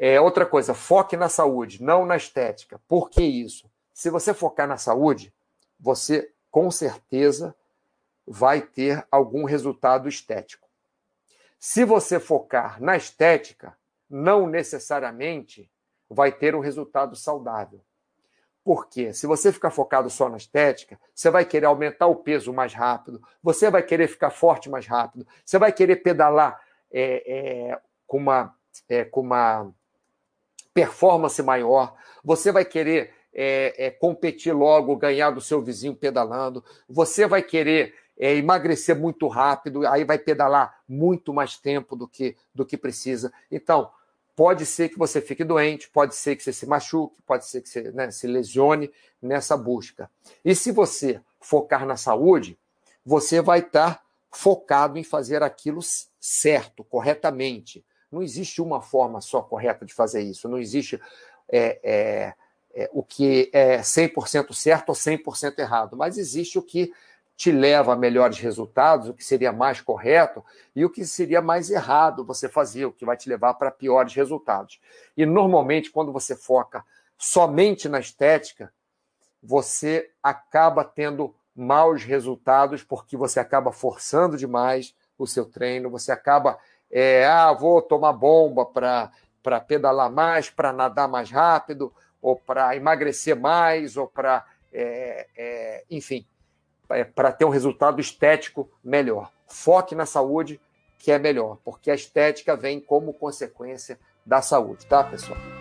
É, outra coisa, foque na saúde, não na estética. Por que isso? Se você focar na saúde, você com certeza vai ter algum resultado estético. Se você focar na estética, não necessariamente vai ter um resultado saudável. Por quê? Se você ficar focado só na estética, você vai querer aumentar o peso mais rápido, você vai querer ficar forte mais rápido, você vai querer pedalar é, é, com, uma, é, com uma performance maior, você vai querer é, é, competir logo, ganhar do seu vizinho pedalando, você vai querer é, emagrecer muito rápido, aí vai pedalar muito mais tempo do que, do que precisa. Então, pode ser que você fique doente, pode ser que você se machuque, pode ser que você né, se lesione nessa busca. E se você focar na saúde, você vai estar focado em fazer aquilo certo, corretamente. Não existe uma forma só correta de fazer isso. Não existe é, é, é, o que é 100% certo ou 100% errado, mas existe o que te leva a melhores resultados, o que seria mais correto e o que seria mais errado você fazer, o que vai te levar para piores resultados. E normalmente, quando você foca somente na estética, você acaba tendo maus resultados porque você acaba forçando demais o seu treino, você acaba é, ah, vou tomar bomba para pedalar mais, para nadar mais rápido, ou para emagrecer mais, ou para, é, é, enfim, é, para ter um resultado estético melhor. Foque na saúde, que é melhor, porque a estética vem como consequência da saúde, tá, pessoal?